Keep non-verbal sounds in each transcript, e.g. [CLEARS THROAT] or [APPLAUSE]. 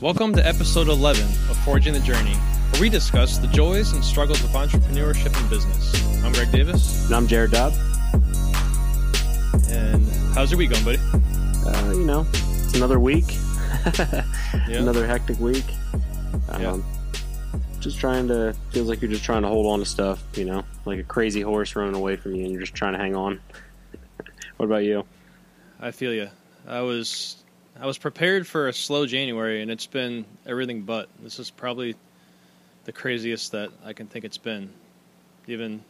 Welcome to episode 11 of Forging the Journey, where we discuss the joys and struggles of entrepreneurship and business. I'm Greg Davis. And I'm Jared Dobb. And how's your week going, buddy? Uh, you know, it's another week, [LAUGHS] Yeah. another hectic week. Um, Yeah. Just trying to, feels like you're just trying to hold on to stuff, you know, like a crazy horse running away from you and you're just trying to hang on. [LAUGHS] what about you? I feel you. I was I was prepared for a slow January, and it's been everything but. This is probably the craziest that I can think it's been. Even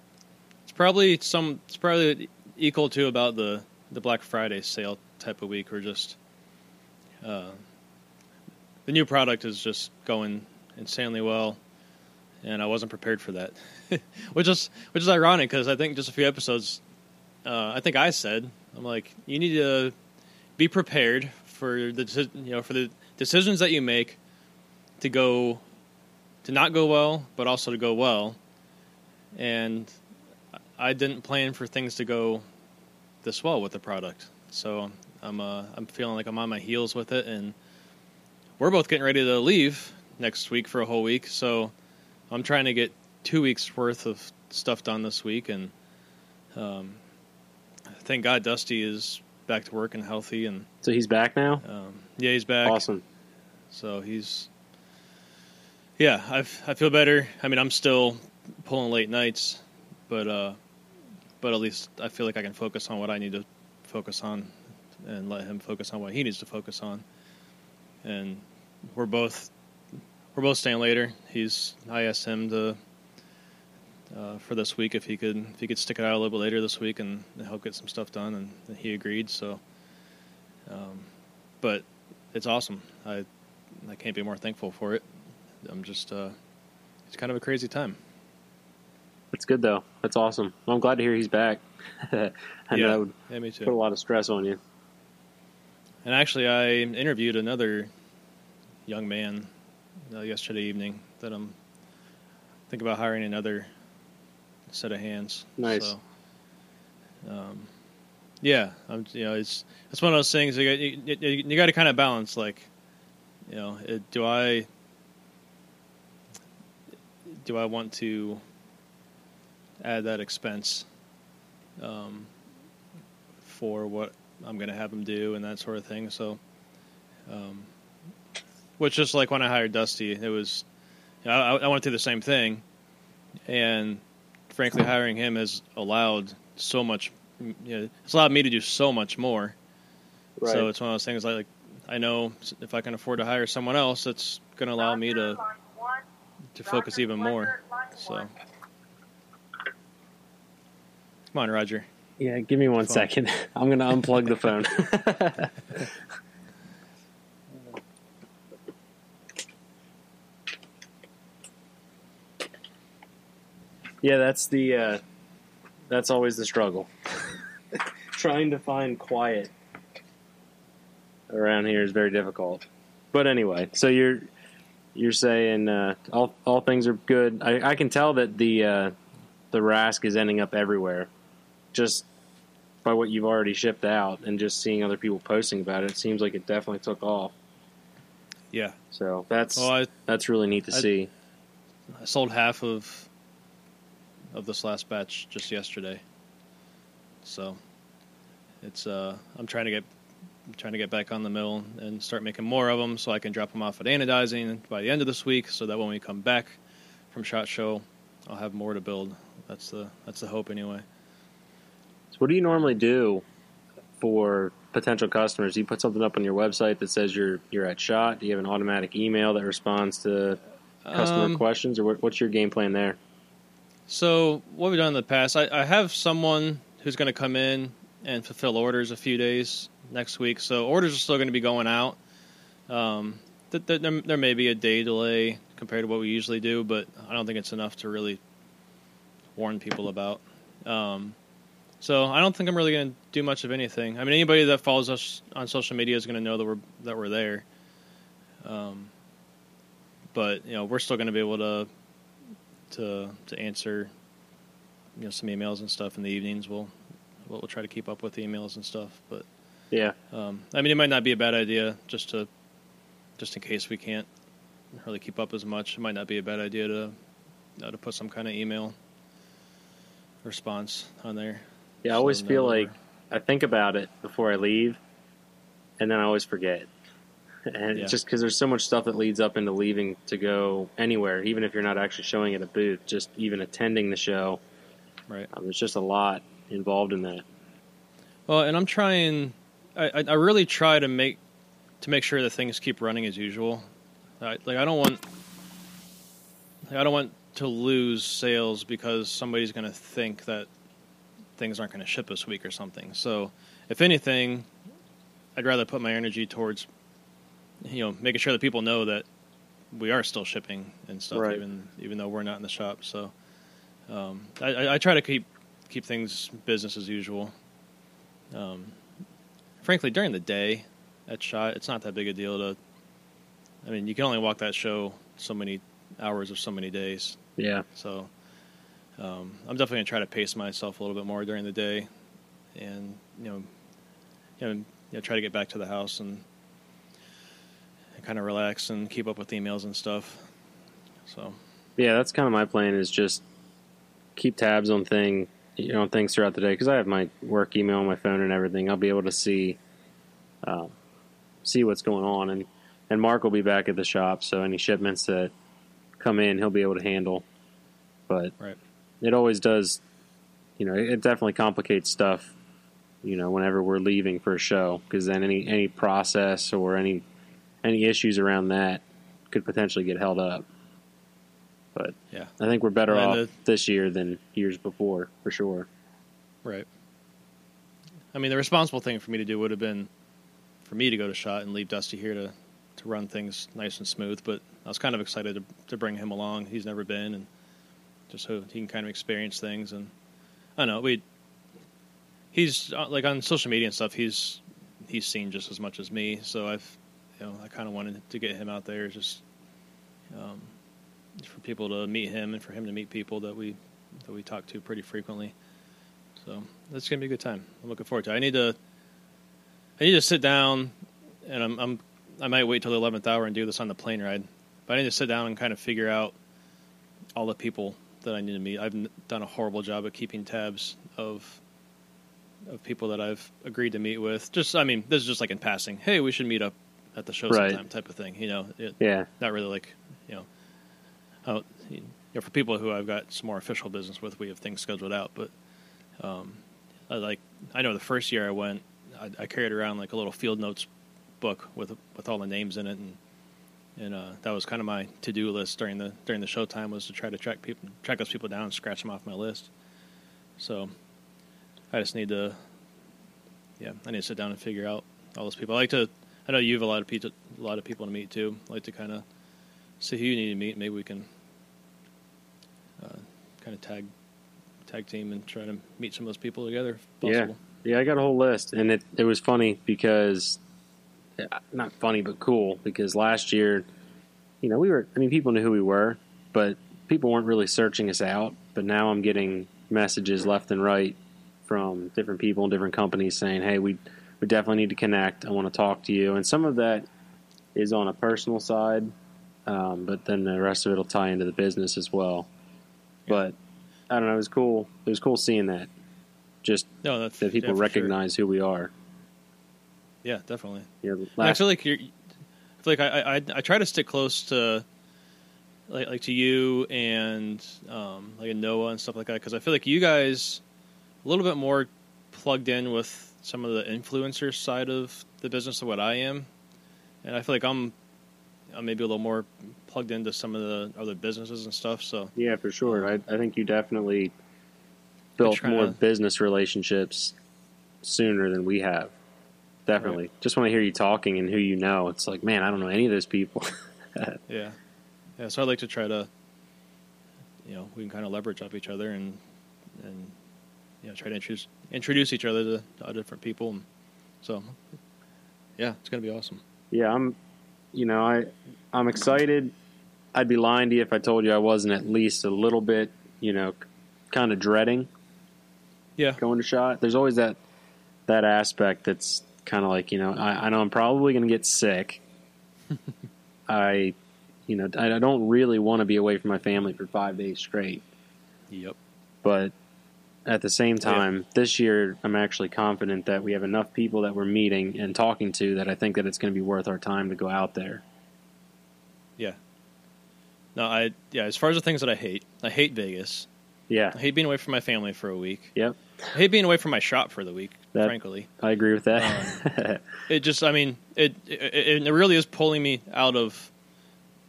it's probably some it's probably equal to about the the Black Friday sale type of week. We're just uh, the new product is just going insanely well, and I wasn't prepared for that, [LAUGHS] which is which is ironic because I think just a few episodes, uh, I think I said I'm like you need to be prepared for the you know for the decisions that you make to go to not go well, but also to go well. And I didn't plan for things to go this well with the product, so I'm uh, I'm feeling like I'm on my heels with it, and we're both getting ready to leave next week for a whole week. So I'm trying to get two weeks worth of stuff done this week, and um, thank God Dusty is back to work and healthy, and So he's back now? um, yeah, he's back. Awesome. So he's, yeah, I I feel better. I mean, I'm still pulling late nights, but uh, but at least I feel like I can focus on what I need to focus on, and let him focus on what he needs to focus on. And we're both we're both staying later. He's I asked him to. Uh, for this week, if he could, if he could stick it out a little bit later this week and help get some stuff done, and he agreed. So, um, but it's awesome. I I can't be more thankful for it. I'm just uh, it's kind of a crazy time. That's good, though. That's awesome. Well, I'm glad to hear he's back. [LAUGHS] I know Yeah. that would Yeah, me put a lot of stress on you. And actually, I interviewed another young man uh, yesterday evening that I'm thinking about hiring another set of hands. Nice. So, um, yeah, I'm. You know, it's it's one of those things. You got, you, you, you got to kind of balance. Like, you know, it, do I do I want to add that expense um, for what I'm going to have them do and that sort of thing. So, um, which just like when I hired Dusty, it was I, I went through the same thing, and frankly, hiring him has allowed so much. You know, it's allowed me to do so much more. Right. So it's one of those things like, like I know if I can afford to hire someone else, it's going to allow me to to focus even more. So, come on, Roger. yeah, give me one Phone. second. [LAUGHS] I'm going to unplug the phone. [LAUGHS] [LAUGHS] yeah, that's the uh, that's always the struggle. [LAUGHS] Trying to find quiet around here is very difficult. But anyway, so you're you're saying uh, all all things are good. I, I can tell that the uh, the Rask is ending up everywhere, just by what you've already shipped out and just seeing other people posting about it. It seems like it definitely took off. Yeah. So that's Well, I, that's really neat to I- see. I sold half of of this last batch just yesterday. So it's uh I'm trying to get I'm trying to get back on the mill and start making more of them so I can drop them off at anodizing by the end of this week so that when we come back from shot show I'll have more to build. That's the that's the hope anyway. So what do you normally do for potential customers? Do you put something up on your website that says you're you're at shot? Do you have an automatic email that responds to customer Um, questions, or what, what's your game plan there? So what we've done in the past, I, I have someone who's going to come in and fulfill orders a few days next week. So orders are still going to be going out. Um, th- th- there, there may be a day delay compared to what we usually do, but I don't think it's enough to really warn people about. Um, so I don't think I'm really going to do much of anything. I mean, anybody that follows us on social media is going to know that we're that we're there. Um, but you know, we're still going to be able to to to answer you know some emails and stuff in the evenings. We'll we'll, we'll try to keep up with the emails and stuff. But Yeah, um, I mean, it might not be a bad idea just to just in case we can't really keep up as much. It might not be a bad idea to uh, to put some kind of email response on there. Yeah, I always So feel like I think about it before I leave, and then I always forget. And Yeah. just because there's so much stuff that leads up into leaving to go anywhere, even if you're not actually showing at a booth, just even attending the show. Right. Um, there's just a lot involved in that. Well, and I'm trying. I, I really try to make to make sure that things keep running as usual. I, like I don't want. like, I don't want to lose sales because somebody's going to think that things aren't going to ship this week or something. So, if anything, I'd rather put my energy towards, you know, making sure that people know that we are still shipping and stuff, Right. even even though we're not in the shop. So, um, I, I, try to keep keep things business as usual. Um, frankly, during the day at shot, it's not that big a deal to. I mean, you can only walk that show so many hours of so many days. Yeah, So um, I'm definitely gonna try to pace myself a little bit more during the day, and you know, you know, you know try to get back to the house and, and kind of relax and keep up with emails and stuff. So yeah, that's kind of my plan. Is just keep tabs on thing, you know, things throughout the day because I have my work email on my phone and everything. I'll be able to see, um, see what's going on, and and Mark will be back at the shop, so any shipments that come in, he'll be able to handle. But Right. it always does, you know, it, it definitely complicates stuff. You know, whenever we're leaving for a show, because then any any process or any any issues around that could potentially get held up. But yeah, I think we're better And off the- this year than years before, for sure. right. I mean, the responsible thing for me to do would have been for me to go to shot and leave Dusty here to to run things nice and smooth. But I was kind of excited to to bring him along. He's never been, and just so he can kind of experience things. And I don't know we. He's uh, like on social media and stuff. He's he's seen just as much as me. So I've you know I kind of wanted to get him out there just um, for people to meet him and for him to meet people that we that we talk to pretty frequently. So that's gonna be a good time. I'm looking forward to. it. I need to I need to sit down and I'm, I'm I might wait till the eleventh hour and do this on the plane ride. But I need to sit down and kind of figure out all the people that I need to meet. I've done a horrible job at keeping tabs of of people that I've agreed to meet with. Just I mean, this is just like in passing. Hey, we should meet up at the show Right. sometime type of thing. You know, it, Yeah, not really like you know, how, you know, for people who I've got some more official business with, we have things scheduled out. But um, I like I know the first year I went, I, I carried around like a little field notes book with with all the names in it, and and uh, that was kind of my to do list during the during the show time was to try to track people track those people down and scratch them off my list. So I just need to, yeah, I need to sit down and figure out all those people. I like to. I know you have a lot of people, a lot of people to meet too. Like to kind of see who you need to meet. Maybe we can uh, kind of tag tag team and try to meet some of those people together. If Yeah. possible. yeah, I got a whole list, and it it was funny because not funny but cool because last year, you know, we were. I mean, people knew who we were, but people weren't really searching us out. But now I'm getting messages left and right from different people and different companies saying, "Hey, we we definitely need to connect. I want to talk to you." And some of that is on a personal side, um, but then the rest of it will tie into the business as well. But I don't know. It was cool. It was cool seeing that. Just No, that's that people yeah, for sure. recognize who we are. Yeah, definitely. Know, And I feel like you're. I feel like I, I I try to stick close to, like like to you and um, like a Noah and stuff like that because I feel like you guys a little bit more plugged in with some of the influencer side of the business of what I am, and I feel like I'm, I'm maybe a little more plugged into some of the other businesses and stuff. So yeah, for sure. I, I think you definitely built more to- business relationships sooner than we have. Definitely. Just when I hear you talking and who you know, it's like, man, I don't know any of those people. [LAUGHS] yeah, yeah. So I like to try to, you know, we can kind of leverage off each other and and you know try to introduce introduce each other to, to other different people. And so, yeah, it's gonna be awesome. yeah, I'm. You know, I I'm excited. I'd be lying to you if I told you I wasn't at least a little bit, you know, kind of dreading Yeah, going to shot. There's always that that aspect that's kind of like you know I, I know I'm probably going to get sick, [LAUGHS] I, you know, I, I don't really want to be away from my family for five days straight. Yep. But at the same time, this year I'm actually confident that we have enough people that we're meeting and talking to that I think that it's going to be worth our time to go out there. Yeah. No, I yeah. As far as the things that I hate, I hate Vegas. Yeah. I hate being away from my family for a week. Yep. I hate being away from my shop for the week. That- frankly, I agree with that. Um, [LAUGHS] it just I mean it, it it really is pulling me out of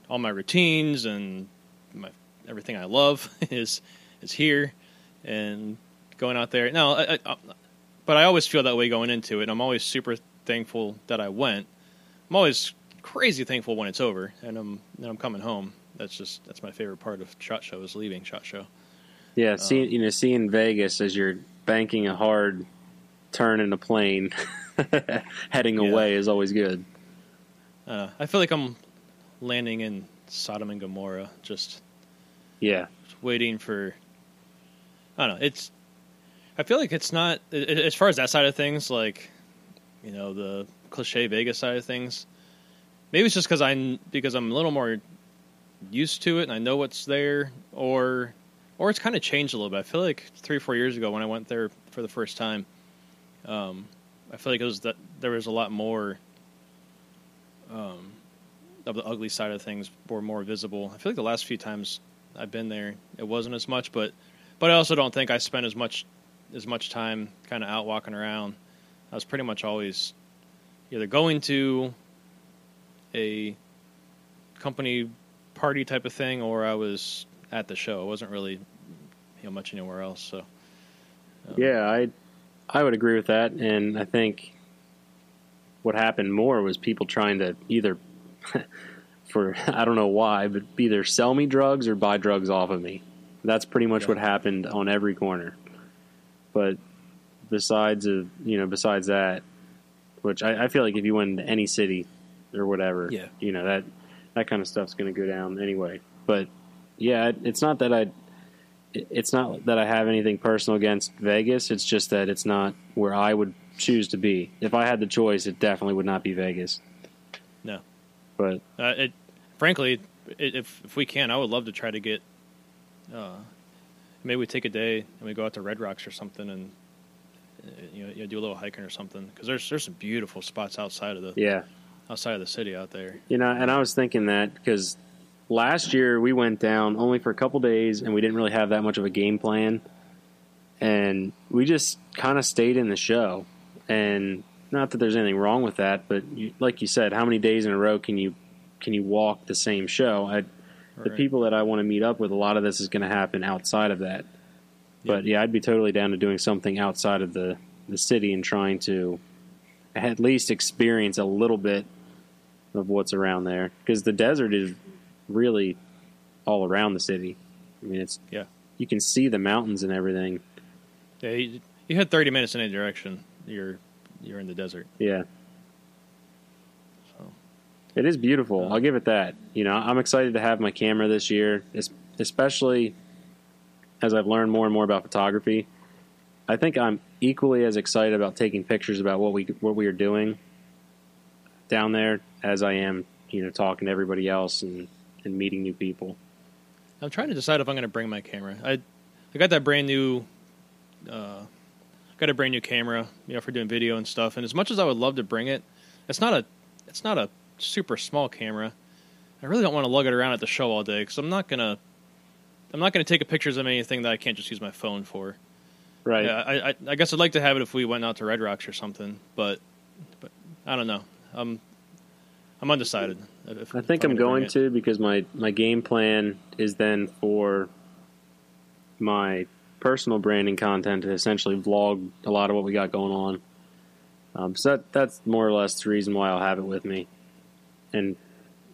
all my routines and my everything I love [LAUGHS] is is here and going out there. No, I, I, but I always feel that way going into it. And I'm always super thankful that I went. I'm always crazy thankful when it's over and I'm and I'm coming home. That's just that's my favorite part of Shot Show is leaving Shot Show. yeah. See, you know, seeing Vegas as you're banking a hard turn in a plane, [LAUGHS] heading Yeah. away is always good. Uh, I feel like I'm landing in Sodom and Gomorrah, just Yeah. waiting for. I don't know. It's. I feel like it's not as far as that side of things, like, you know, the cliche Vegas side of things. Maybe it's just because I'm because I'm a little more used to it and I know what's there, or or it's kind of changed a little bit. I feel like three or four years ago when I went there for the first time, um, I feel like it was that there was a lot more um, of the ugly side of things were more visible. I feel like the last few times I've been there, it wasn't as much, but but I also don't think I spent as much as much time kind of out walking around. I was pretty much always either going to a company party type of thing, or I was at the show. I wasn't really you know much anywhere else. So um, Yeah, I I would agree with that, and I think what happened more was people trying to either, [LAUGHS] for I don't know why, but either sell me drugs or buy drugs off of me. That's pretty much Yeah. what happened on every corner. But besides of you know besides that, which I, I feel like if you went into any city or whatever, Yeah. you know that that kind of stuff's going to go down anyway. But yeah, it- it's not that I it's not that I have anything personal against Vegas. It's just that it's not where I would choose to be. If I had the choice, it definitely would not be Vegas. No. But Uh, it, frankly, i if if we can, I would love to try to get. Uh, maybe we take a day and we go out to Red Rocks or something, and uh, you know, you know do a little hiking or something. Because there's there's some beautiful spots outside of the yeah, outside of the city out there. you know, and I was thinking that because last year we went down only for a couple days and we didn't really have that much of a game plan, and we just kind of stayed in the show. And not that there's anything wrong with that, but you, like you said, how many days in a row can you can you walk the same show? I, the Right. people that I want to meet up with, a lot of this is going to happen outside of that. But yeah, I'd be totally down to doing something outside of the, the city and trying to at least experience a little bit of what's around there. Because the desert is really all around the city. I mean, it's Yeah. you can see the mountains and everything. Yeah, you, you had 30 minutes in any direction. You're you're in the desert. Yeah, it is beautiful. I'll give it that. You know, I'm excited to have my camera this year, especially as I've learned more and more about photography. I think I'm equally as excited about taking pictures about what we what we are doing down there as I am, you know, talking to everybody else and, and meeting new people. I'm trying to decide if I'm going to bring my camera. I I got that brand new uh, got a brand new camera, you know, for doing video and stuff. And as much as I would love to bring it, it's not a it's not a super small camera. I really don't want to lug it around at the show all day because I'm not gonna I'm not gonna take pictures of anything that I can't just use my phone for. Right. Yeah, I, I I guess I'd like to have it if we went out to Red Rocks or something, but but I don't know. I'm I'm undecided. If, I think I'm I'm going to because my, my game plan is then for my personal branding content to essentially vlog a lot of what we got going on. Um, so that that's more or less the reason why I'll have it with me. And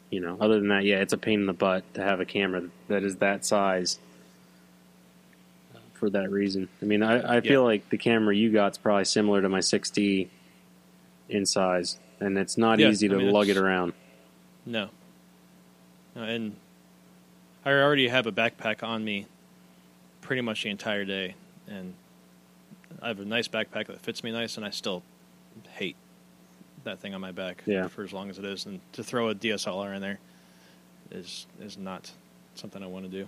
you know, other than that, yeah, it's a pain in the butt to have a camera that is that size. For that reason, I mean, I, I feel Yeah. like the camera you got's probably similar to my 6D in size, and it's not Yeah, easy I to mean, lug it around. No. No, and I already have a backpack on me pretty much the entire day, and I have a nice backpack that fits me nice, and I still that thing on my back Yeah. for as long as it is. And to throw a DSLR in there, is is not something I want to do.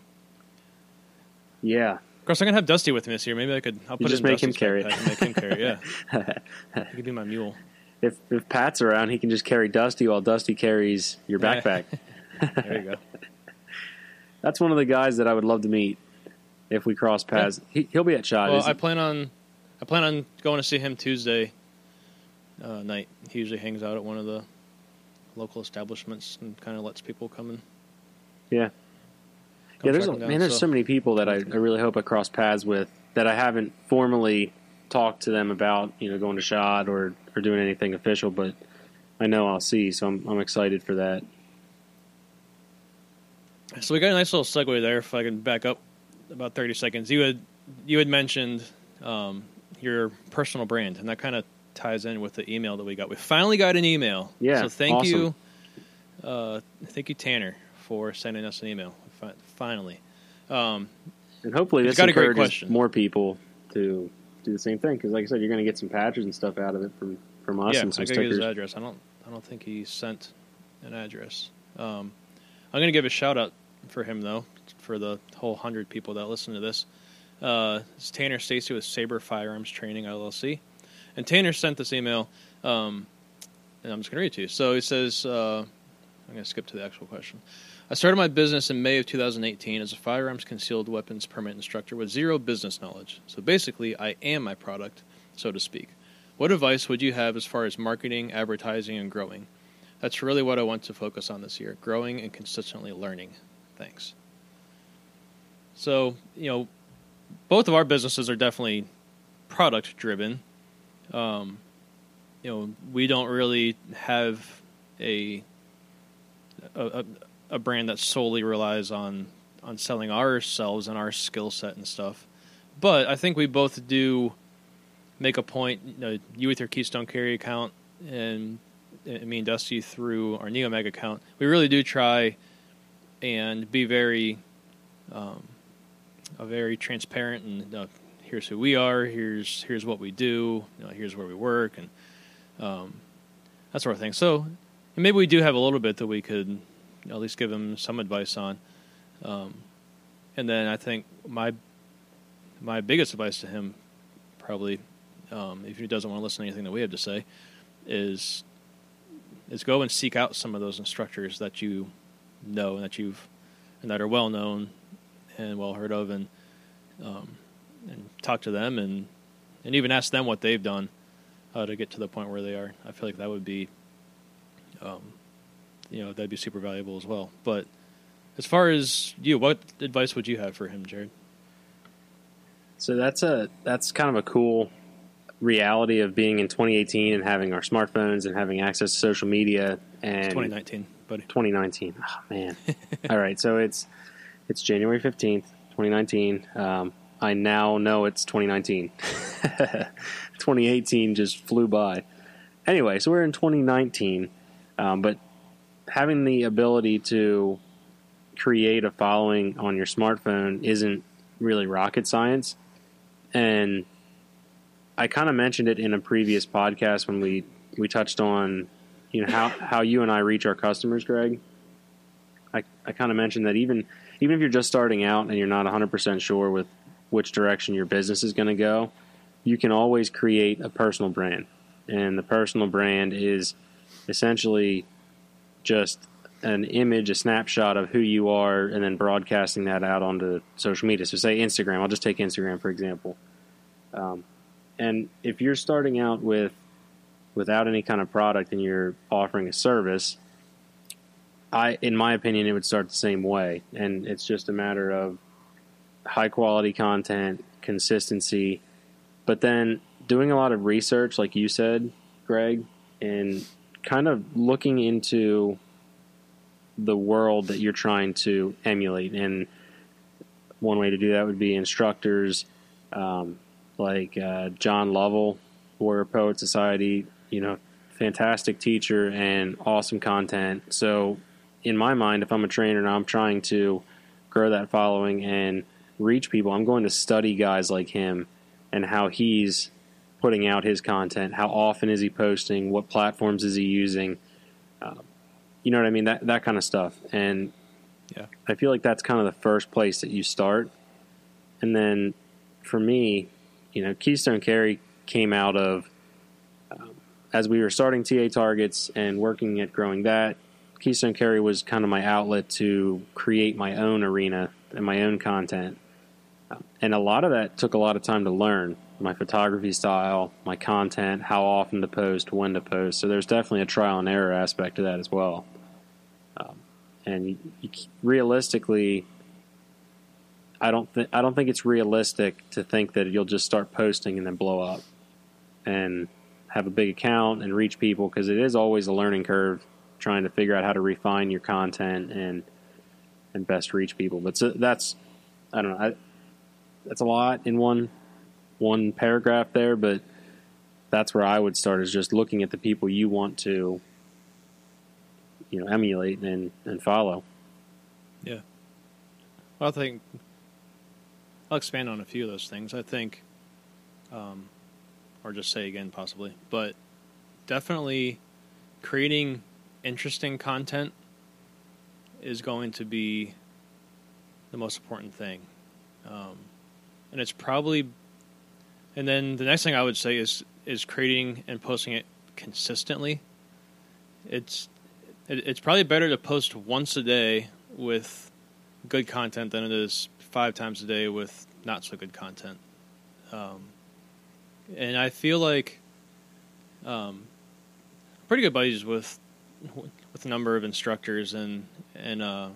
Yeah. Of course, I'm gonna have Dusty with me this year. Maybe I could. I'll You put just it in make him carry it. Make him carry. it, Yeah, [LAUGHS] he could be my mule. If if Pat's around, he can just carry Dusty while Dusty carries your backpack. [LAUGHS] [LAUGHS] There you go. That's one of the guys that I would love to meet if we cross paths. He, he'll be at Shot. Well, I plan on I plan on going to see him Tuesday uh, night. He usually hangs out at one of the local establishments and kind of lets people come and yeah. come Yeah, there's a, down, man. There's so many people that I, I really hope I cross paths with that I haven't formally talked to them about, you know, going to shot or or doing anything official, but I know I'll see. So I'm I'm excited for that. So we got a nice little segue there. If I can back up about thirty seconds, you had you had mentioned um, your personal brand, and that kind of ties in with the email that we got. We finally got an email. Yeah, So thank awesome. you, uh, thank you Tanner for sending us an email. Fi- Finally, um, And hopefully this got a great encourages question. more people to do the same thing. Because like I said, you're going to get some patches and stuff out of it from from us yeah, and some I get his address. I don't I don't think he sent an address. Um, I'm gonna give a shout out for him though for the whole hundred people that listen to this. Uh, it's Tanner Stacy with Saber Firearms Training LLC, and Tanner sent this email, um, and I'm just gonna read it to you. So he says, uh, I'm gonna skip to the actual question. I started my business in May of 2018 as a firearms concealed weapons permit instructor with zero business knowledge. So basically, I am my product, so to speak. What advice would you have as far as marketing, advertising, and growing? That's really what I want to focus on this year growing and consistently learning. Thanks. So, you know, both of our businesses are definitely product driven. Um, you know, we don't really have a, a a- brand that solely relies on on selling ourselves and our skill set and stuff. But I think we both do make a point. You, know, you with your Keystone Carry account, and uh, me and Dusty through our Neomag account. We really do try and be very, um, very transparent and uh, here's who we are. Here's here's what we do. You know, here's where we work and um, that sort of thing. So maybe we do have a little bit that we could at least give him some advice on. Um, and then I think my my biggest advice to him, probably, um, if he doesn't want to listen to anything that we have to say, is is go and seek out some of those instructors that you know and that you've and that are well known and well heard of, and um, and talk to them and and even ask them what they've done uh, to get to the point where they are. I feel like that would be, um, you know, that'd be super valuable as well. But as far as you, what advice would you have for him, Jared? So that's a that's kind of a cool reality of being in 2018 and having our smartphones and having access to social media and 2019, buddy. 2019. Oh man. [LAUGHS] All right, so it's it's January 15th, 2019. Um, I now know it's 2019. [LAUGHS] 2018 just flew by. Anyway, so we're in 2019, um, but having the ability to create a following on your smartphone isn't really rocket science. And I kind of mentioned it in a previous podcast when we, we touched on you know how, how you and I reach our customers, Greg. I, I kind of mentioned that even even if you're just starting out and you're not 100% sure with which direction your business is going to go, you can always create a personal brand. And the personal brand is essentially just an image, a snapshot of who you are, and then broadcasting that out onto social media. So, say Instagram. I'll just take Instagram for example. Um, and if you're starting out with without any kind of product and you're offering a service, I, in my opinion, it would start the same way. And it's just a matter of high quality content, consistency, but then doing a lot of research, like you said, Greg, and kind of looking into the world that you're trying to emulate. And one way to do that would be instructors um, like uh, John Lovell, Warrior Poet Society, you know, fantastic teacher and awesome content. So, in my mind, if I'm a trainer and I'm trying to grow that following and reach people, I'm going to study guys like him and how he's putting out his content. How often is he posting? What platforms is he using? Uh, you know what I mean? That that kind of stuff. And Yeah. I feel like that's kind of the first place that you start. And then for me, you know, Keystone Carry came out of um, as we were starting TA targets and working at growing that. Keystone Carry was kind of my outlet to create my own arena and my own content. And a lot of that took a lot of time to learn my photography style, my content, how often to post, when to post. So there's definitely a trial and error aspect to that as well. Um, and you, you, realistically, I don't think I don't think it's realistic to think that you'll just start posting and then blow up and have a big account and reach people because it is always a learning curve trying to figure out how to refine your content and and best reach people. But so that's I don't know. I, that's a lot in one one paragraph there, but that's where I would start is just looking at the people you want to you know emulate and and follow. Yeah. Well, I think I'll expand on a few of those things. I think, um, or just say again possibly, but definitely creating interesting content is going to be the most important thing. Um, and it's probably, and then the next thing I would say is is creating and posting it consistently. It's it, it's probably better to post once a day with good content than it is five times a day with not so good content. Um, and I feel like um, pretty good buddies with with a number of instructors, and and uh,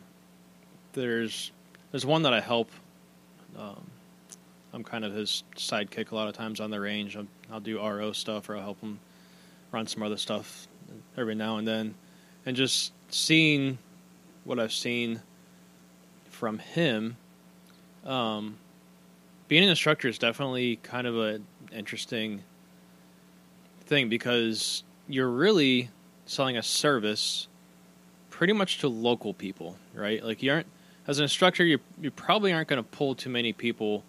there's there's one that I help. Um, I'm kind of his sidekick a lot of times on the range. I'll, I'll do RO stuff, or I'll help him run some other stuff every now and then, and just seeing what I've seen from him. Um, being an instructor is definitely kind of an interesting thing because you're really selling a service pretty much to local people, right? Like you aren't as an instructor, you you probably aren't going to pull too many people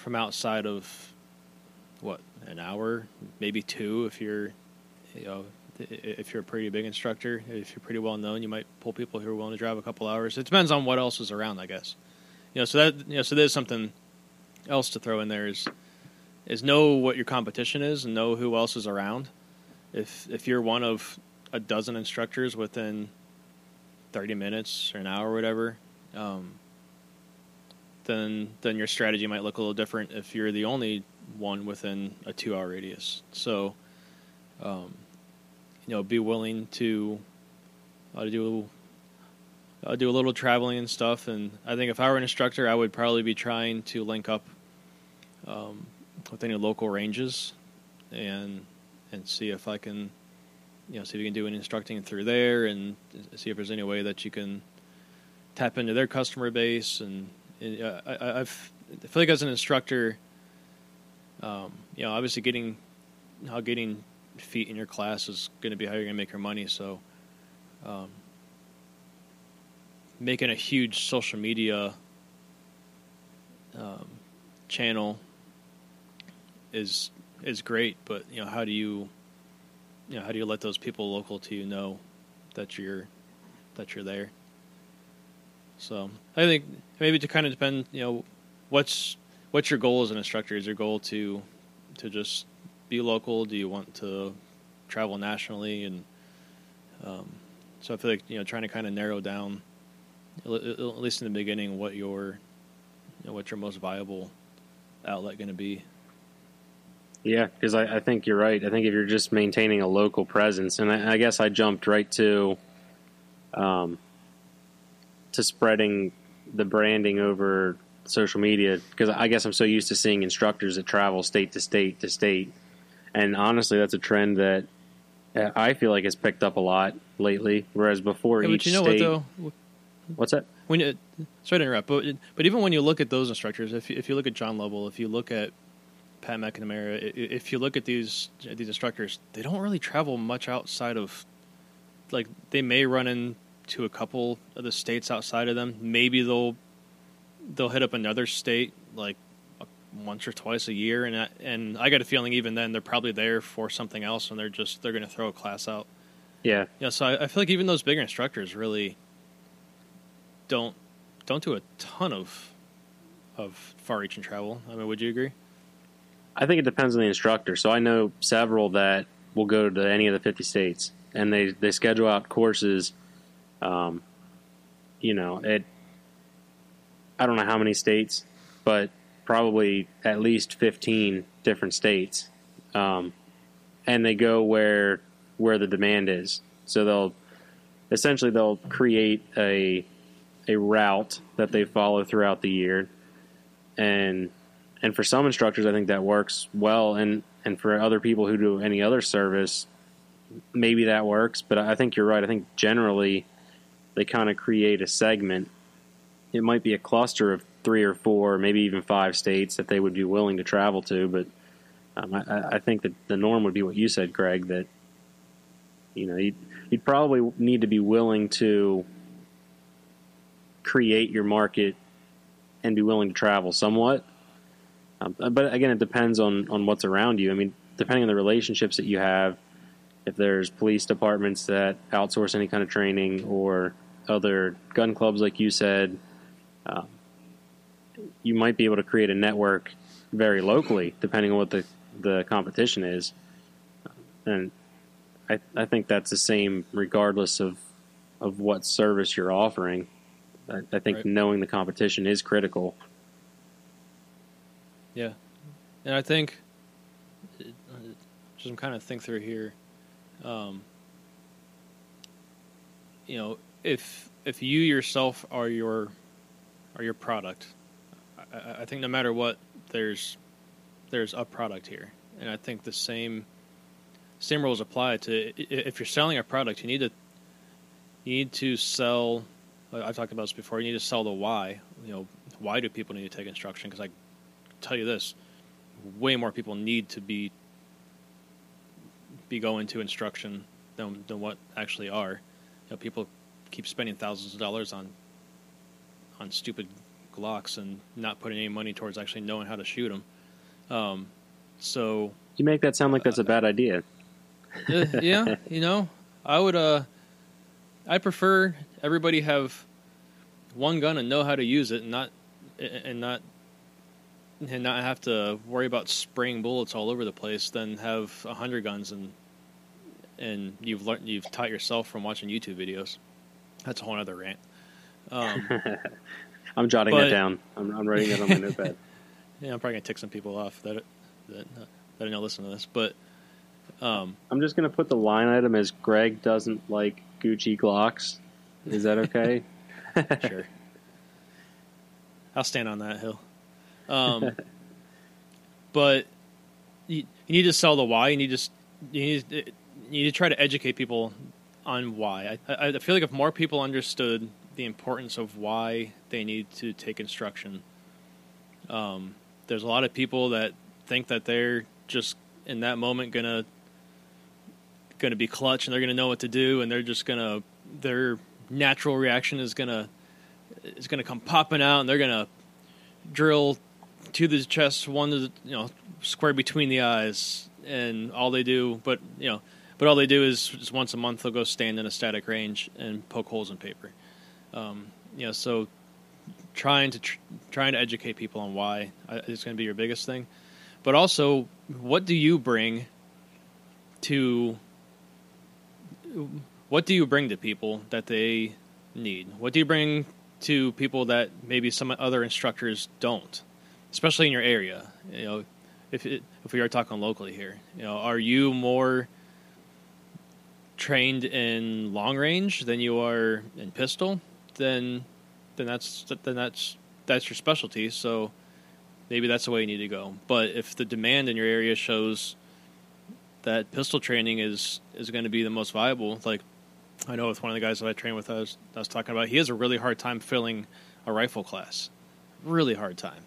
from outside of what an hour, maybe two if you're you know if you're a pretty big instructor, if you're pretty well known, you might pull people who are willing to drive a couple hours. It depends on what else is around, I guess. You know, so that you know, so there's something else to throw in there is is know what your competition is and know who else is around. If if you're one of a dozen instructors within thirty minutes or an hour or whatever, um, then then your strategy might look a little different if you're the only one within a two hour radius. So, um, you know, be willing to uh, do uh, do a little traveling and stuff. And I think if I were an instructor, I would probably be trying to link up um, with any local ranges and and see if I can, you know, see if you can do any instructing through there and see if there's any way that you can tap into their customer base. And, uh, I, I've, I feel like as an instructor, um, you know, obviously getting how getting feet in your class is going to be how you're going to make your money. So, um, making a huge social media um, channel is is great, but you know how do you you know how do you let those people local to you know that you're that you're there? So I think maybe to kind of depend, you know, what's what's your goal as an instructor? Is your goal to to just be local? Do you want to travel nationally? And um, so I feel like you know trying to kind of narrow down, at least in the beginning, what your you know, what your most viable outlet going to be. Yeah, because I, I, think you're right. I think if you're just maintaining a local presence, and I, I guess I jumped right to, um, to spreading the branding over social media because I guess I'm so used to seeing instructors that travel state to state to state, and honestly, that's a trend that uh, I feel like has picked up a lot lately. Whereas before, yeah, each you know state, what though? What's that? When you, sorry to interrupt, but but even when you look at those instructors, if you, if you look at John Lovell, if you look at Pat McNamara, if you look at these these instructors, they don't really travel much outside of, like they may run into a couple of the states outside of them. Maybe they'll they'll hit up another state like once or twice a year, and I, and I got a feeling even then they're probably there for something else, and they're just they're going to throw a class out. Yeah, yeah. So I, I feel like even those bigger instructors really don't don't do a ton of of far-reaching travel. I mean, would you agree? I think it depends on the instructor. So I know several that will go to any of the 50 states, and they they schedule out courses. Um, you know, it. I don't know how many states, but probably at least 15 different states, um, and they go where where the demand is. So they'll essentially they'll create a a route that they follow throughout the year, and and for some instructors, I think that works well, and and for other people who do any other service, maybe that works. But I think you're right. I think generally they kind of create a segment. It might be a cluster of three or four, maybe even five states that they would be willing to travel to. But um, I, I think that the norm would be what you said, Craig. That you know you'd, you'd probably need to be willing to create your market and be willing to travel somewhat. Um, but again, it depends on on what's around you. I mean, depending on the relationships that you have, if there's police departments that outsource any kind of training or other gun clubs, like you said, uh, you might be able to create a network very locally, depending on what the the competition is. And I I think that's the same regardless of of what service you're offering. I, I think Right. knowing the competition is critical. Yeah, and I think just I'm kind of think through here. Um, you know, if if you yourself are your are your product, I- I, think no matter what, there's there's a product here, and I think the same same rules apply to if you're selling a product, you need to you need to sell. I've talked about this before. You need to sell the why. You know, why do people need to take instruction? Because I tell you this, way more people need to be be going to instruction than than what actually are. You know, people keep spending thousands of dollars on on stupid Glocks and not putting any money towards actually knowing how to shoot them. Um, so You make that sound like that's a bad idea. uh, [LAUGHS] yeah, you know, I would. Uh, I prefer everybody have one gun and know how to use it, and not and not and not have to worry about spraying bullets all over the place. Than have a hundred guns and and you've learned you've taught yourself from watching YouTube videos. That's a whole other rant. [LAUGHS] Um, I'm jotting But- that down. I'm, I'm writing that on my notepad. [LAUGHS] [LAUGHS] yeah, I'm probably gonna tick some people off that that that are not listen to this, but um, I'm just going to put the line item as Greg doesn't like Gucci Glocks. Is that okay? sure. I'll stand on that hill. Um, but you, you need to sell the why. You need to you need to, you need to try to educate people on why. I, I feel like if more people understood the importance of why they need to take instruction, um, there's a lot of people that think that they're just in that moment gonna gonna be clutch and they're gonna know what to do and they're just gonna their natural reaction is gonna is gonna come popping out and they're gonna drill to the chest, one to the, you know square between the eyes, and all they do, but you know, but all they do is just once a month they'll go stand in a static range and poke holes in paper. Um, you know, so trying to tr- trying to educate people on why uh, is going to be your biggest thing, but also what do you bring to what do you bring to people that they need? What do you bring to people that maybe some other instructors don't, especially in your area? You know, if it, if we are talking locally here, you know, are you more trained in long range than you are in pistol? Then, then that's then that's that's your specialty. So maybe that's the way you need to go. But if the demand in your area shows that pistol training is is going to be the most viable, like I know with one of the guys that I train with, I was, I was talking about, he has a really hard time filling a rifle class, really hard time,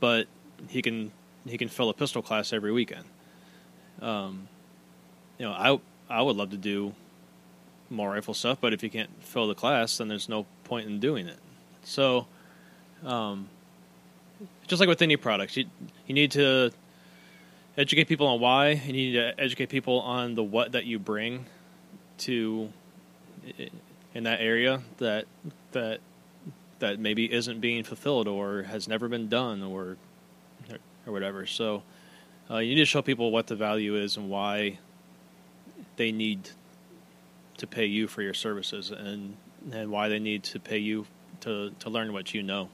but he can he can fill a pistol class every weekend. Um, you know, I I would love to do more rifle stuff, but if you can't fill the class, then there's no point in doing it. So, um, just like with any product, you you need to educate people on why. You need to educate people on the what that you bring to in that area that that that maybe isn't being fulfilled or has never been done or or whatever. So uh, you need to show people what the value is and why they need to pay you for your services and and why they need to pay you to to learn what you know.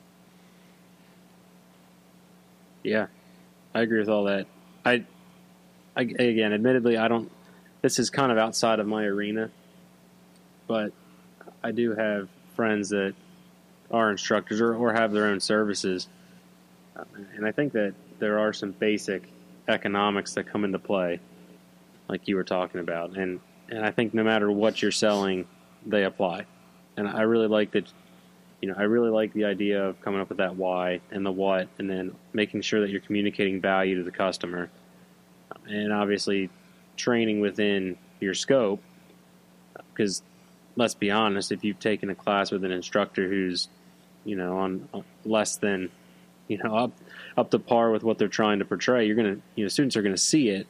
Yeah, I agree with all that. I, I again, admittedly, I don't. This is kind of outside of my arena, but I do have friends that are instructors or, or have their own services, and I think that there are some basic economics that come into play, like you were talking about, and and I think no matter what you're selling, they apply, and I really like that. You know, I really like the idea of coming up with that why and the what, and then making sure that you're communicating value to the customer, and obviously training within your scope. Because let's be honest, if you've taken a class with an instructor who's, you know, on less than, you know, up up to par with what they're trying to portray, you're gonna, you know, students are gonna see it,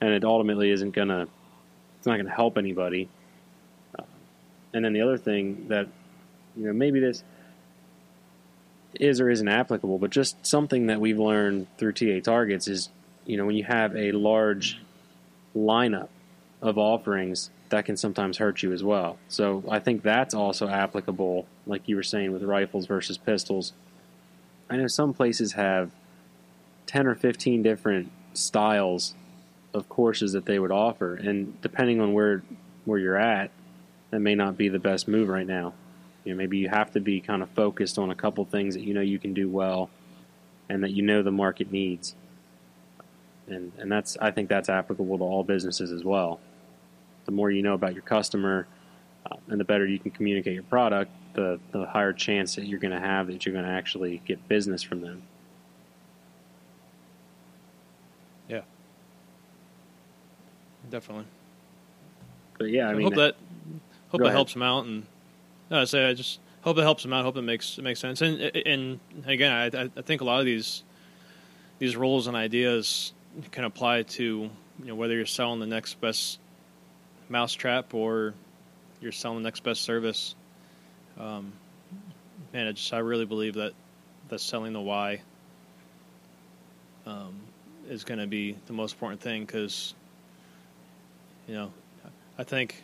and it ultimately isn't gonna, it's not gonna help anybody. Uh, and then the other thing that, you know, maybe this is or isn't applicable, but just something that we've learned through TA targets is, you know, when you have a large lineup of offerings, that can sometimes hurt you as well. So I think that's also applicable, like you were saying with rifles versus pistols. I know some places have 10 or 15 different styles of courses that they would offer, and depending on where where you're at, that may not be the best move right now. You know, maybe you have to be kind of focused on a couple things that you know you can do well, and that you know the market needs. And and that's I think that's applicable to all businesses as well. The more you know about your customer, uh, and the better you can communicate your product, the the higher chance that you're going to have that you're going to actually get business from them. Definitely. But yeah, I So mean, hope that hope that ahead. helps them out, and no, I say I just hope it helps them out. Hope it makes it makes sense. And and again, I I think a lot of these these rules and ideas can apply to you know whether you're selling the next best mousetrap or you're selling the next best service. Um, man, I just I really believe that that selling the why um, is going to be the most important thing because you know I think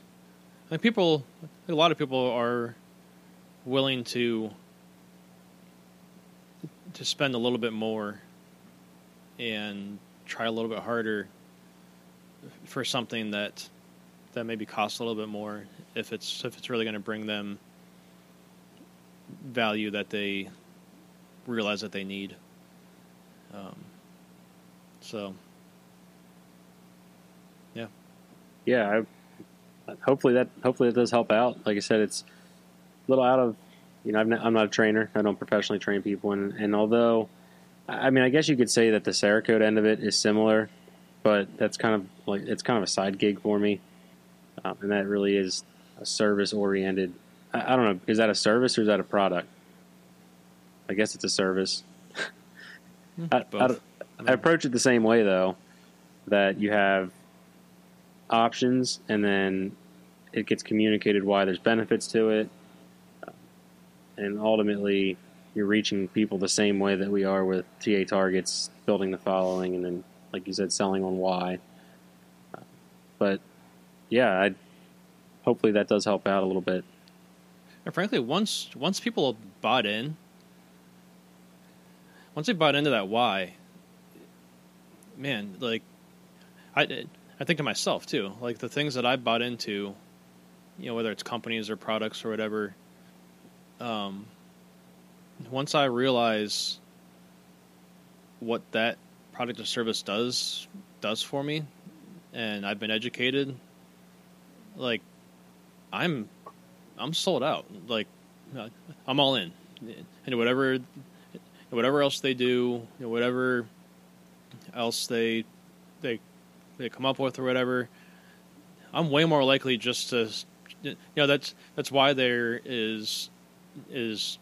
I think people a lot of people are willing to to spend a little bit more and try a little bit harder for something that that maybe costs a little bit more if it's if it's really going to bring them value that they realize that they need. Um, so, yeah, yeah, I, hopefully that hopefully that does help out. Like I said, it's a little out of you know I'm not, I'm not a trainer. I don't professionally train people, and and although I mean I guess you could say that the Cerakote end of it is similar, but that's kind of like it's kind of a side gig for me, um, and that really is a service oriented. I, I don't know, is that a service or is that a product? I guess it's a service. I, I, I approach it the same way though, that you have options and then it gets communicated why there's benefits to it, and ultimately you're reaching people the same way that we are with TA targets, building the following, and then like you said, selling on why. But yeah, I hopefully that does help out a little bit. And frankly, once once people bought in, once they bought into that why, man, like I I think to myself too, like the things that I bought into, you know, whether it's companies or products or whatever. Um, once I realize what that product or service does does for me, and I've been educated, like I'm I'm sold out. Like I'm all in, and whatever whatever else they do, whatever else they they come up with or whatever, I'm way more likely just to you know that's that's why there is is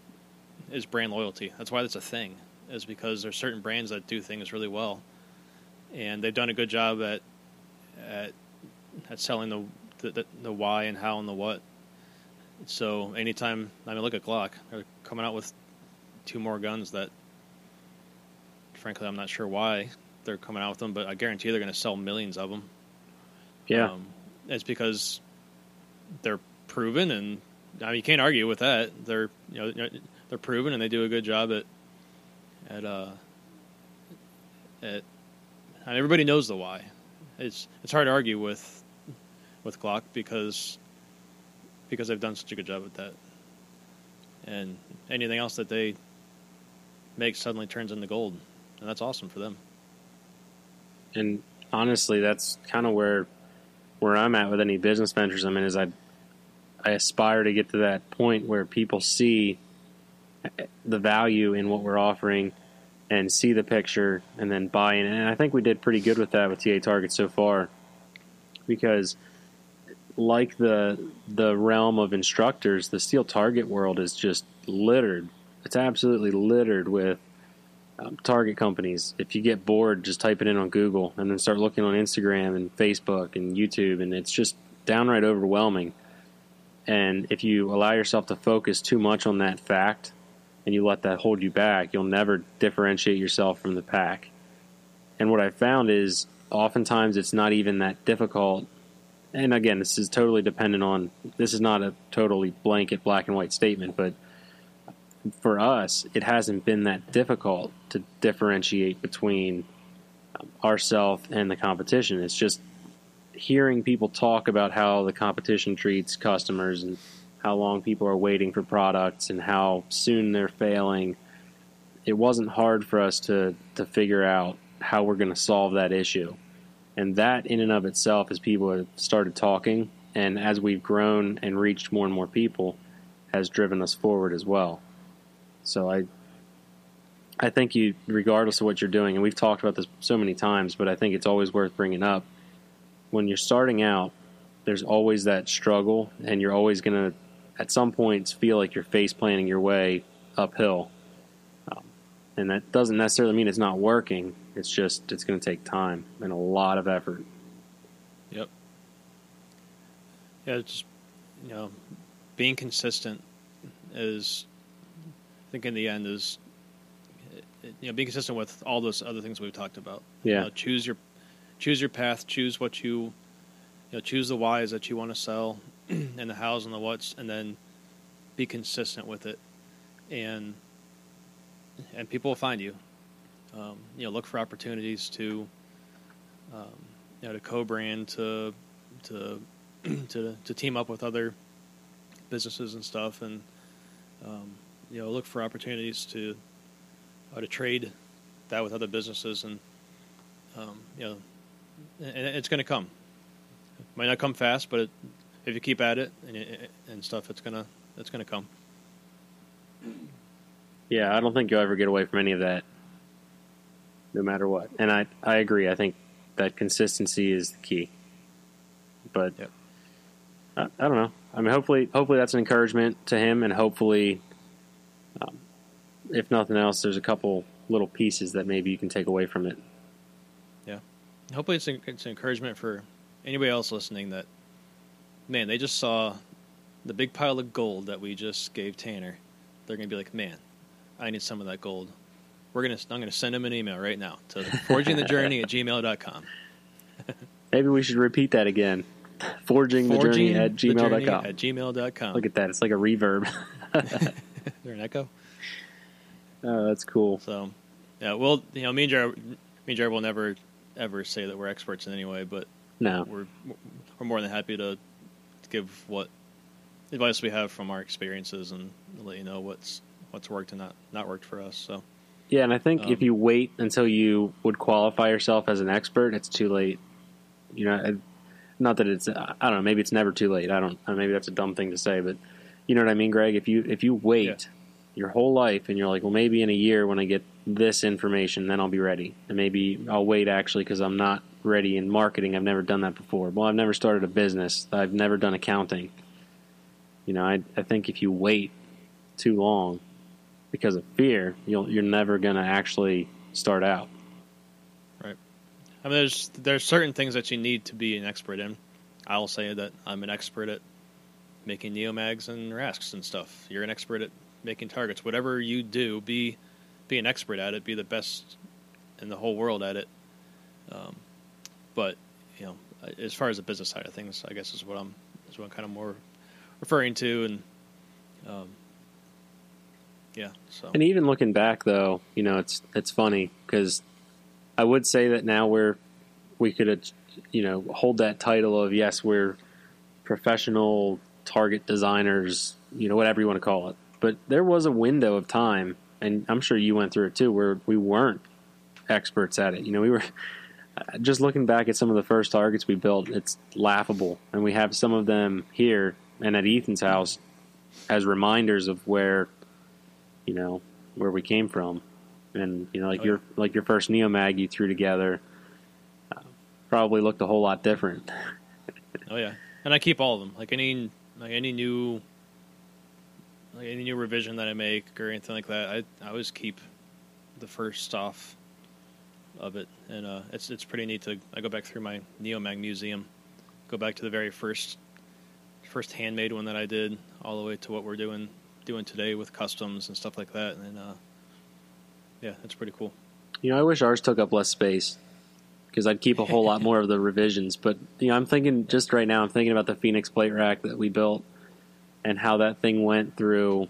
is brand loyalty. That's why that's a thing. Is because there's certain brands that do things really well, and they've done a good job at at at selling the the, the, the why and how and the what So anytime I mean, look at Glock, they're coming out with two more guns that, frankly, I'm not sure why they're coming out with them, but I guarantee they're going to sell millions of them. Yeah, Um, it's because they're proven, and I mean, you can't argue with that. They're you know they're proven, and they do a good job at at uh at. And everybody knows the why. It's it's hard to argue with with Glock because because they've done such a good job with that. And anything else that they make suddenly turns into gold, and that's awesome for them. And honestly, that's kind of where where I'm at with any business ventures I'm in. Is I I aspire to get to that point where people see eh, the value in what we're offering and see the picture and then buy in. And I think we did pretty good with that with TA Target so far, because like the the realm of instructors, the steel target world is just littered. It's absolutely littered with um, target companies. If you get bored, just type it in on Google and then start looking on Instagram and Facebook and YouTube, and it's just downright overwhelming. And if you allow yourself to focus too much on that fact and you let that hold you back, you'll never differentiate yourself from the pack. And what I found is oftentimes it's not even that difficult. And again, this is totally dependent on, this is not a totally blanket black and white statement, but for us, it hasn't been that difficult to differentiate between um, ourselves and the competition. It's just hearing people talk about how the competition treats customers and how long people are waiting for products and how soon they're failing. It wasn't hard for us to, to figure out how we're going to solve that issue. And that, in and of itself, as people have started talking and as we've grown and reached more and more people, has driven us forward as well. So I, I think you, regardless of what you're doing, and we've talked about this so many times, but I think it's always worth bringing up. When you're starting out, there's always that struggle, and you're always going to, at some points, feel like you're face planting your way uphill. Um, and that doesn't necessarily mean it's not working. It's just it's going to take time and a lot of effort. Yep. Yeah, just you know, being consistent is, think, in the end is, you know, being consistent with all those other things we've talked about. You Yeah. know, choose your, choose your path. Choose what you, you know, choose the whys that you want to sell, [CLEARS THROAT] and the hows and the whats, and then be consistent with it, and and people will find you. Um, you know, look for opportunities to, um, you know, to co-brand, to to [CLEARS THROAT] to to team up with other businesses and stuff, and um, you know, look for opportunities to uh, to trade that with other businesses, and um, you know, and it's going to come. It might not come fast, but it, if you keep at it and and stuff, it's gonna it's gonna come. Yeah, I don't think you'll ever get away from any of that, no matter what. And I, I agree. I think that consistency is the key. But Yep. I, I don't know. I mean, hopefully, hopefully that's an encouragement to him, and hopefully, if nothing else, there's a couple little pieces that maybe you can take away from it. Yeah, hopefully, it's an, it's an encouragement for anybody else listening that, man, they just saw the big pile of gold that we just gave Tanner. They're going to be like, man, I need some of that gold. We're gonna. I'm going to send him an email right now to forgingthejourney at gmail.com. [LAUGHS] Maybe we should repeat that again. Forging, the journey at gmail.com. At gmail.com. Look at that. It's like a reverb. [LAUGHS] Is there an echo? Oh, that's cool. So, yeah, well, you know, me and Jared, me and Jared will never ever say that we're experts in any way, but No. we're we're more than happy to give what advice we have from our experiences and let you know what's what's worked and not not worked for us. So, Yeah, and I think if Um, you wait until you would qualify yourself as an expert, it's too late. You know, not that it's I don't know, maybe it's never too late. I don't maybe that's a dumb thing to say, but you know what I mean, Greg? If you if you wait Yeah. Your whole life and you're like, well, maybe in a year when I get this information, then I'll be ready, and maybe I'll wait actually because I'm not ready in marketing. I've never done that before. Well, I've never started a business. I've never done accounting. You know, I I think if you wait too long because of fear, you'll you're never going to actually start out. Right. I mean, there's there's certain things that you need to be an expert in. I'll say that I'm an expert at making neomags and rasks and stuff. You're an expert at making targets. Whatever you do, be be an expert at it. Be the best in the whole world at it. Um, but you know, as far as the business side of things, I guess is what I'm is what I'm kind of more referring to, and um, yeah. So And even looking back, though, you know, it's it's funny because I would say that now we're we could, you know, hold that title of yes, we're professional target designers, you know, whatever you want to call it. But there was a window of time, and I'm sure you went through it too, where we weren't experts at it. You know, we were [LAUGHS] just looking back at some of the first targets we built. It's laughable, and we have some of them here and at Ethan's house as reminders of where you know where we came from, and you know like Oh, your like your first Neomag you threw together uh, probably looked a whole lot different. Oh yeah, and I keep all of them. Like any like any new like any new revision that I make or anything like that, I I always keep the first off of it, and uh, it's it's pretty neat to. I go back through my Neomag museum, go back to the very first first handmade one that I did, all the way to what we're doing doing today with customs and stuff like that, and uh, yeah, that's pretty cool. You know, I wish ours took up less space because I'd keep a whole lot [LAUGHS] more of the revisions. But you know, I'm thinking just right now. I'm thinking about the Phoenix plate rack that we built and how that thing went through.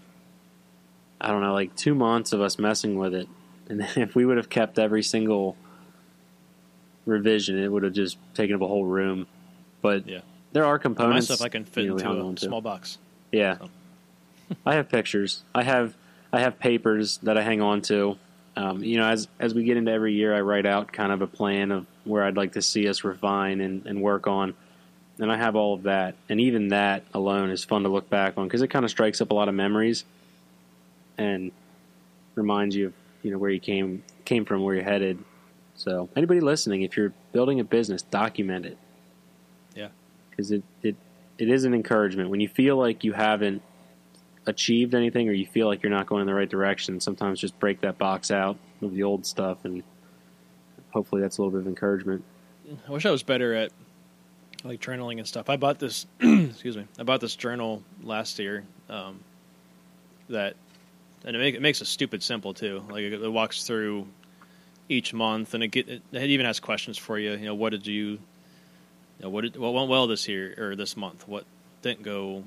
I don't know, like two months of us messing with it, and then if we would have kept every single revision, it would have just taken up a whole room. But Yeah. there are My components. stuff I can fit you know, into a on to. small box. Yeah. So. I have pictures. I have I have papers that I hang on to. Um, you know, as as we get into every year, I write out kind of a plan of where I'd like to see us refine and, and work on. And I have all of that, and even that alone is fun to look back on because it kind of strikes up a lot of memories and reminds you of you know where you came came from, where you're headed. So anybody listening, if you're building a business, document it. Yeah. because it, it it is an encouragement when you feel like you haven't achieved anything or you feel like you're not going in the right direction. Sometimes just break that box out of the old stuff, and hopefully that's a little bit of encouragement. I wish I was better at like journaling and stuff. I bought this. [CLEARS THROAT] excuse me. I bought this journal last year. Um, that and it, make, it makes it stupid simple too. Like it, it walks through each month, and it get it, it even has questions for you. You know, what did you, you know, what did what went well this year or this month? What didn't go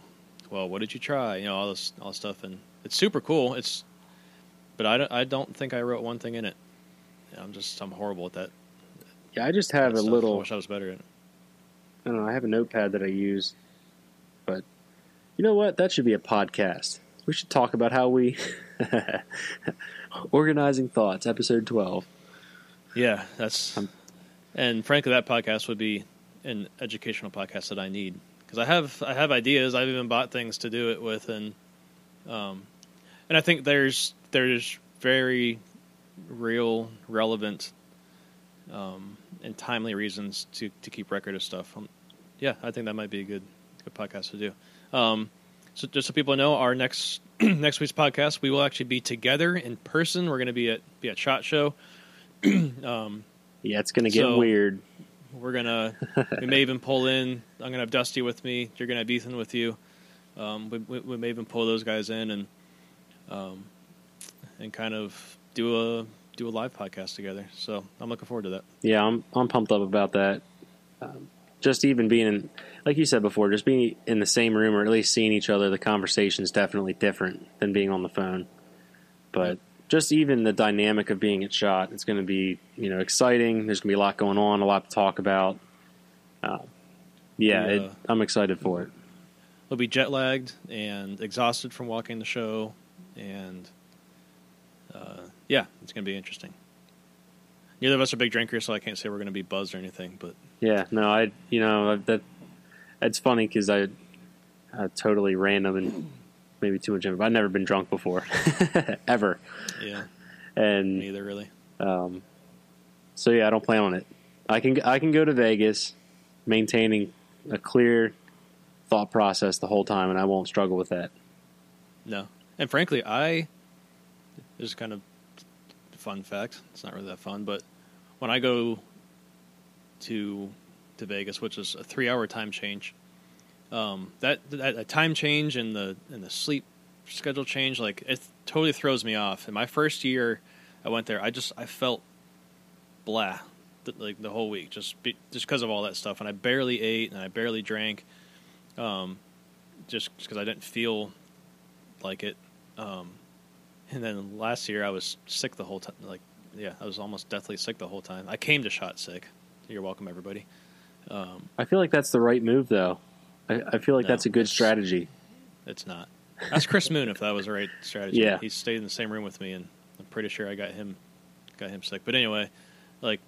well? What did you try? You know, all this all this stuff, and it's super cool. It's, but I don't I don't think I wrote one thing in it. I'm just I'm horrible at that. Yeah, I just have a stuff. I little. wish I was better at it. I don't know. I have a notepad that I use, but you know what? That should be a podcast. We should talk about how we [LAUGHS] organizing thoughts, episode twelve. Yeah, that's Um, and frankly, that podcast would be an educational podcast that I need because I have I have ideas. I've even bought things to do it with, and um, and I think there's there's very real, relevant, um, and timely reasons to to keep record of stuff. Um, yeah, I think that might be a good good podcast to do. Um, so just so people know, our next [CLEARS THROAT] next week's podcast, we will actually be together in person. We're going to be at be at Shot Show. [CLEARS THROAT] um, Yeah, it's going to get So- weird. we're gonna [LAUGHS] we may even pull in. I'm gonna have Dusty with me. You're gonna have Ethan with you. Um, we, we, we may even pull those guys in and um, and kind of do a do a live podcast together. So I'm looking forward to that. Yeah, I'm I'm pumped up about that. Um, just even being in, like you said before, just being in the same room or at least seeing each other, the conversation is definitely different than being on the phone. But just even the dynamic of being at shot, it's going to be you know exciting. There's going to be a lot going on, a lot to talk about. Uh, yeah, Yeah. It, I'm excited for it. We'll be jet lagged and exhausted from walking the show, and uh, yeah, it's gonna be interesting. Neither of us are big drinkers, so I can't say we're gonna be buzzed or anything. But Yeah, no, I you know that it's funny because I, totally random and maybe too much. But I've never been drunk before, [LAUGHS] ever, yeah, and neither really. um, so yeah, I don't plan on it. I can I can go to Vegas, maintaining a clear thought process the whole time, and I won't struggle with that. No. And frankly, I this is kind of fun fact. It's not really that fun, but when I go to to Vegas, which is a three hour time change, um, that, that time change and the and the sleep schedule change, like it totally throws me off. In my first year, I went there. I just I felt blah, th- like the whole week, just be, just because of all that stuff. And I barely ate and I barely drank, um, just because I didn't feel like it. Um, and then last year I was sick the whole time. Like, yeah, I was almost deathly sick the whole time. I came to shot sick. You're welcome, everybody. Um, I feel like that's the right move, though. I, I feel like No, that's a good it's- strategy. It's not. That's Chris Moon. If that was the right strategy, Yeah. he stayed in the same room with me, and I'm pretty sure I got him, got him sick. But anyway, like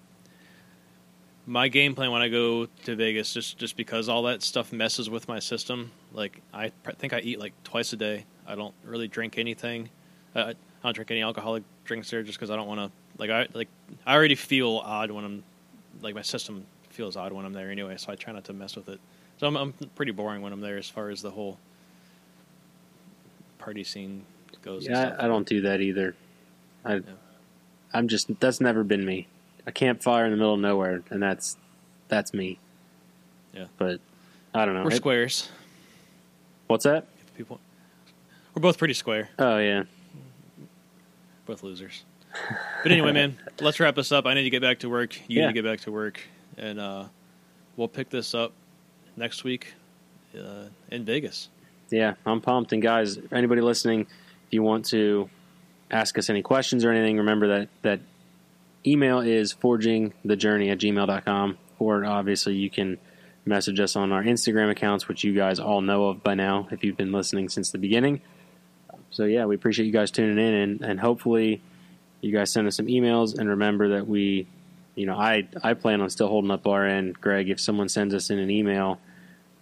my game plan when I go to Vegas, just just because all that stuff messes with my system. Like I pr- think I eat like twice a day. I don't really drink anything. I don't drink any alcoholic drinks there, just because I don't want to. Like I like I already feel odd when I'm like my system feels odd when I'm there anyway, so I try not to mess with it. So I'm, I'm pretty boring when I'm there as far as the whole party scene goes. Yeah. I, I don't do that either. I, Yeah. I'm just that's never been me. A campfire in the middle of nowhere, and that's that's me. Yeah. but I don't know. We're It- squares. what's that? People, we're both pretty square. Oh yeah, Both losers. But anyway, man, [LAUGHS] let's wrap this up. I need to get back to work. You Yeah. need to get back to work, and uh, we'll pick this up next week uh, in Vegas. yeah. I'm pumped. And guys, anybody listening, if you want to ask us any questions or anything, remember that that email is forgingthejourney at gmail.com. Or obviously, you can message us on our Instagram accounts, which you guys all know of by now if you've been listening since the beginning. So, yeah, we appreciate you guys tuning in, and, and hopefully, you guys send us some emails. And remember that we, you know, I, I plan on still holding up our end. Greg, if someone sends us in an email,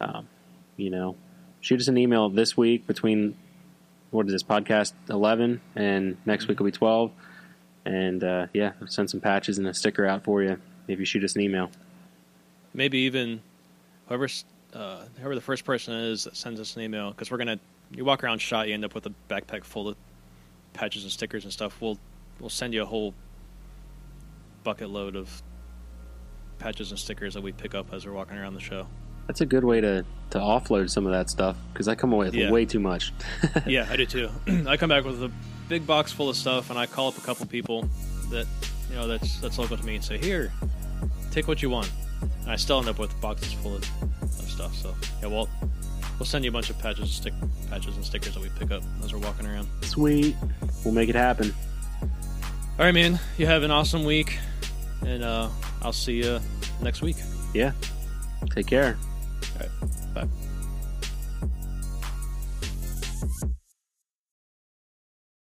um, you know, shoot us an email this week between what is this podcast 11 and next week will be 12 and uh, yeah I'll send some patches and a sticker out for you if you shoot us an email Maybe even whoever uh, whoever the first person is that sends us an email, because we're gonna you walk around shot, you end up with a backpack full of patches and stickers and stuff. We'll we'll send you a whole bucket load of patches and stickers that we pick up as we're walking around the show. that's a good way to, to offload some of that stuff because I come away with Yeah. way too much [LAUGHS] yeah, I do too. [CLEARS THROAT] I come back with a big box full of stuff, and I call up a couple people that you know that's that's local to me and say, "Here, take what you want." And I still end up with boxes full of, of stuff. So yeah, well, We'll send you a bunch of patches, stick patches and stickers that we pick up as we're walking around. Sweet. We'll make it happen. All right, man. You have an awesome week, and uh, I'll see you next week. Yeah. Take care. All right. Bye.